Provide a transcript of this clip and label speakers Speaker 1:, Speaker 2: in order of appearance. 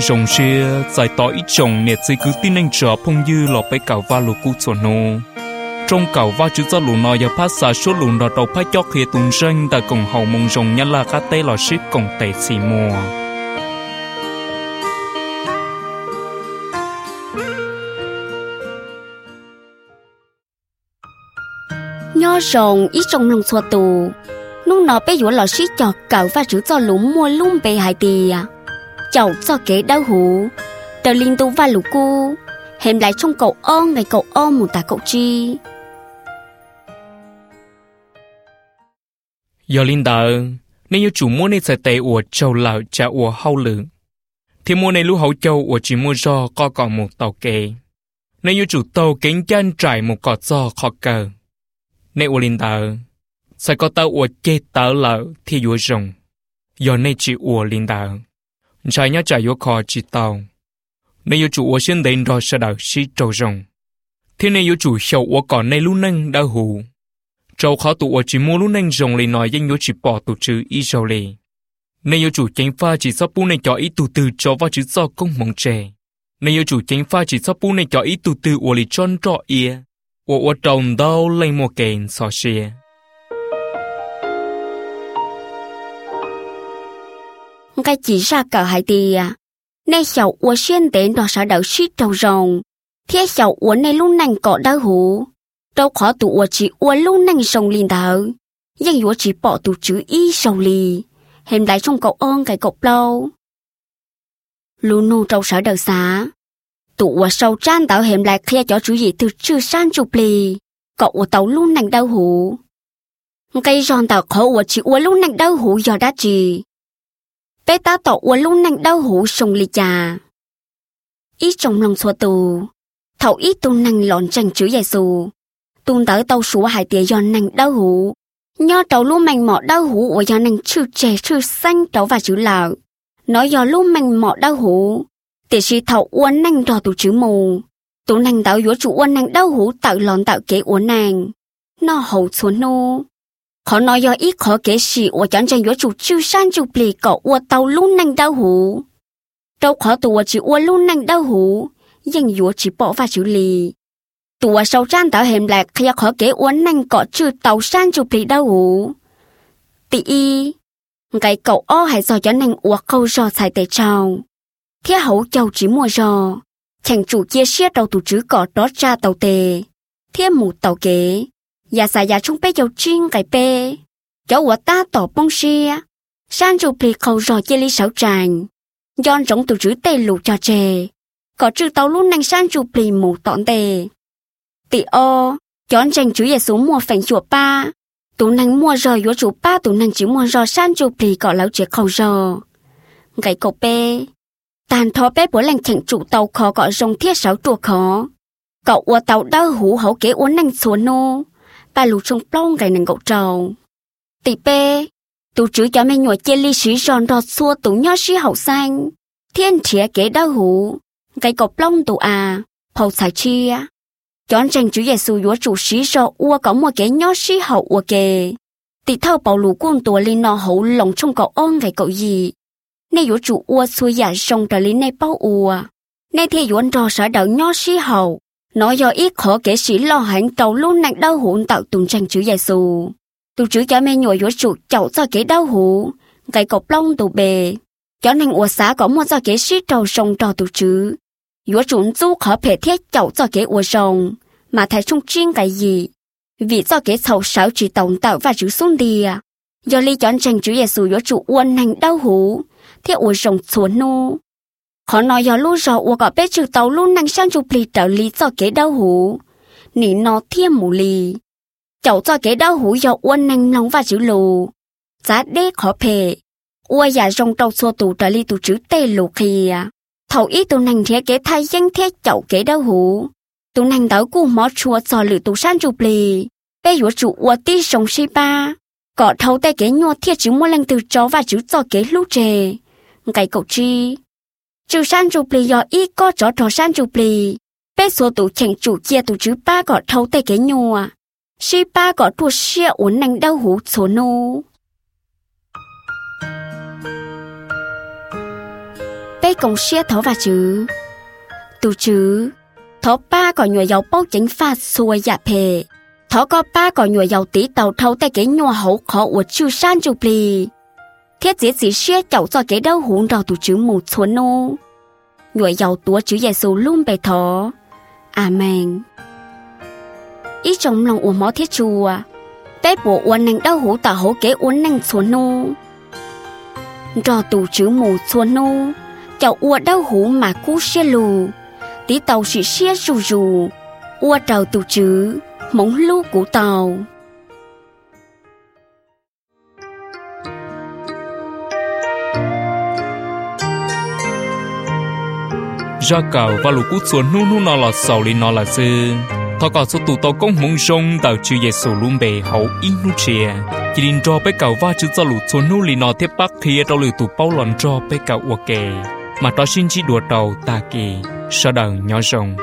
Speaker 1: rồng xe giải tỏ ít chồng nè chỉ cứ tin anh trở phong dư lọ bé cào va lù cú chuẩn nô. Trong cào va chữ cho lù nọ và phát xả số lù nọ đầu phát cho khi tùng sinh ta cùng hậu mông rồng nhân là cá tê lò xí cùng tệ xì mùa.
Speaker 2: Nho rồng ít trong lòng xua tù. Nung nó bé dũa lò xí chọt cậu và chữ cho lúng mua lung bề hải tì à chậu cho kế đau hú tờ linh tú và lũ cu hèm lại trong cậu ong ngày cậu ôm một tà cậu chi.
Speaker 1: Giờ linh tờ nếu chủ mua nên sẽ tệ của châu lão cha của hậu lử. Thì mua này lũ hậu châu của chỉ mua do có còn một tàu kê nếu chủ tàu kính chân trải một cọt do khó cờ. Nên nếu linh tờ sẽ có tàu của chê tàu lợ thì dùa rồng. Giờ này chỉ của linh tờ trái nhá trái yếu khó chỉ tàu nếu chủ của xin đến rồi sẽ đảo sĩ trâu rồng thế nếu chủ sầu của còn này luôn nâng đau hù trâu khó tụ ở chỉ mua luôn nâng rồng lên nói danh yếu chỉ bỏ tụ chữ y rồng lì nếu chủ chánh pha chỉ sắp bu này cho ý tụ từ cho vào chữ do công mong trẻ nếu chủ chánh pha chỉ sắp bu này cho ý tụ từ của lì tròn trọ ia của của trồng đau lên một kèn xò xìa
Speaker 2: 该 chỉ ra cờ hai tia. À. Nay xảo ua xuyên tế nó sẽ đảo suy trâu rồng. Thế xảo ua này lúc nành cọ đau hủ. Đâu khó tụ ua chỉ ua lúc nành rồng liền đảo. Nhưng ua chỉ bỏ tụ chữ y rồng lì. Hềm lại trong cậu ơn cái cậu lâu. Lũ nô trâu sở đầu xá. Tụ ua sâu trang tạo hềm lại khía cho chú gì từ chữ san chụp lì. Cậu ua tàu lúc nành đau hủ. Cây giòn tạo khó ua chỉ ua lúc nành đau hủ do đá trì ta tỏ uốn lúc nặng đau hủ sông lì trà. Ít trong lòng xua tù. Thảo ít tu năng lọn chẳng chữ giải xù tuôn tới tàu số hải tía do năng đau hủ nho tàu lúc mạnh mọ đau hủ của do năng chữ trẻ chữ xanh tàu và chữ lào nói do lúc mạnh mọ đau hủ tía sĩ thảo uốn năng đò tù chữ mù. Tu năng tạo yếu chủ uốn năng đau hủ tạo lọn tạo kế uốn nàng. Nó hậu xuống nô khó nói do ít khó kể sự của chẳng chẳng có chủ chư san chủ bì cậu của tàu luôn năng đau hủ đâu khó tùa chỉ của luôn năng đau hủ nhưng yếu chỉ bỏ vào chữ lì tùa sau trang tạo hềm lạc khi khó kể uốn năng có chư tàu san chủ bì đau hủ tỷ y cái cậu o hay do cho năng uống câu rò xài tệ trào thế hậu châu chỉ mua rò chẳng chủ chia sẻ đầu tù chữ cỏ đó ra tàu tề thế mù tàu kế nhà xài nhà chúng bé dầu chuyên cái bé cháu của ta tỏ bông xia san chụp thì khẩu rò chia ly sáu tràn giòn giống từ chữ tê lụ cho chè có chữ tàu luôn năng san chụp thì mù tọn tề. Tị ô, chọn tranh chữ về số mùa phèn chùa ba. Tụ năng mua rò yếu chú ba tụ năng chữ mua rò san chụp thì có lão chế khẩu rò. Cái cậu bê, tàn thó bê bố lành chẳng chủ tàu khó có rồng thiết sáu chùa khó cậu ua tàu đau hủ hấu kế uốn năng xuống nô ta lù trong plong gầy nâng cậu trầu. Tỷ bê tụ chữ cho mẹ nhồi chê ly sĩ giòn rọt xua tụ nhỏ sĩ hậu xanh. Thiên trẻ kế đau hủ gầy cậu plong tụ à hậu xài chia. Chọn tranh giê xu chúa chủ sĩ do ua có một cái nhỏ sĩ hậu ua kề. Tỷ thâu bảo lù quân tùa lên nọ hậu lòng trong cậu ôn gầy cậu gì. Nay chúa chủ ua xuôi giả sông trở lên nè bao ua. Nay thì chúa trò sở đậu nhỏ sĩ hậu nó do ít khó kể sĩ lo hạnh tàu luôn nặng đau hụn tạo tùng tranh chữ giai xù. Tù chữ cho mê nhồi yếu chuột chậu do kế đau hụ, cái cọc lông tù bề. Cho nên ua xá có một do kế sĩ trầu sông trò tù chữ. Yếu chuột du khó thể thiết chậu do kế ua sông, mà thấy trung chuyên cái gì. Vì do kế sầu sáu chỉ tổng tạo và chữ xuống đi à. Do lý chọn tranh chữ giai xù yếu chuột uôn hành đau hụ, thiết ua sông xuống nô họ nói giờ lúc rõ tôi có biết chữ tàu lúc năng sang chụp lì trở lý cho kế đau hủ nỉ nó thiên mù lì. Cháu cho kế đau hủ giờ uốn năng nóng và chữ lù. Giá đế khó phê. Ua giả rong trâu xua tù trở lý tù chữ tê lù khi à thầu ý tù năng thế kế thay danh thế cháu kế đau hủ tù năng đảo cu mó chua cho lử tù sang chụp lì. Bé yếu chủ ua tí sông si ba. Có thầu tay kế nhua thiết chữ mua lăng từ chó và chữ cho kế lúc trề. Cái cậu chi chú san chú lì do y có chó trò san chú lì bé số tủ chẳng chủ kia tủ chứ ba gọt thâu tay cái nhua. Si ba gọt tù xia uốn năng đau hú số nô bé bé công xe và chứ Tù chứ Thó ba gọt nhồi dầu bốc chánh pha xuôi dạ phê. Thó có ba gọt nhồi dầu tí tàu thâu tay cái nhòa hậu khó uốn chú san chu pli thiết chế chỉ xe chậu cho cái đau hùn rào tù chứ một xuân nô nhồi giàu tua chữ Giêsu luôn bề thó. Amen. Ý trong lòng uống mó thiết chùa. Bé bộ uốn nành đau hủ tả hổ kế uốn nành xuân nô cho tù chữ mù xuân nô Cháu ua đau hủ mà cú xe lù. Tí tàu sĩ xe rù rù. Ua trào tù chữ. Móng lưu của tàu.
Speaker 1: Ra cầu và lũ cút xuống nu nu nó là sầu lên nó là sư thọ có số tụ tàu công mong rong tàu về Giêsu luôn bề hậu in nu chia chỉ nên cho bé cầu va chữ cho lũ xuống nu lên nó tiếp bắc khi tàu lũ tụ bao lần cho bé cầu ok mà đó xin chỉ đùa đầu ta kỳ sau đầu nhỏ rồng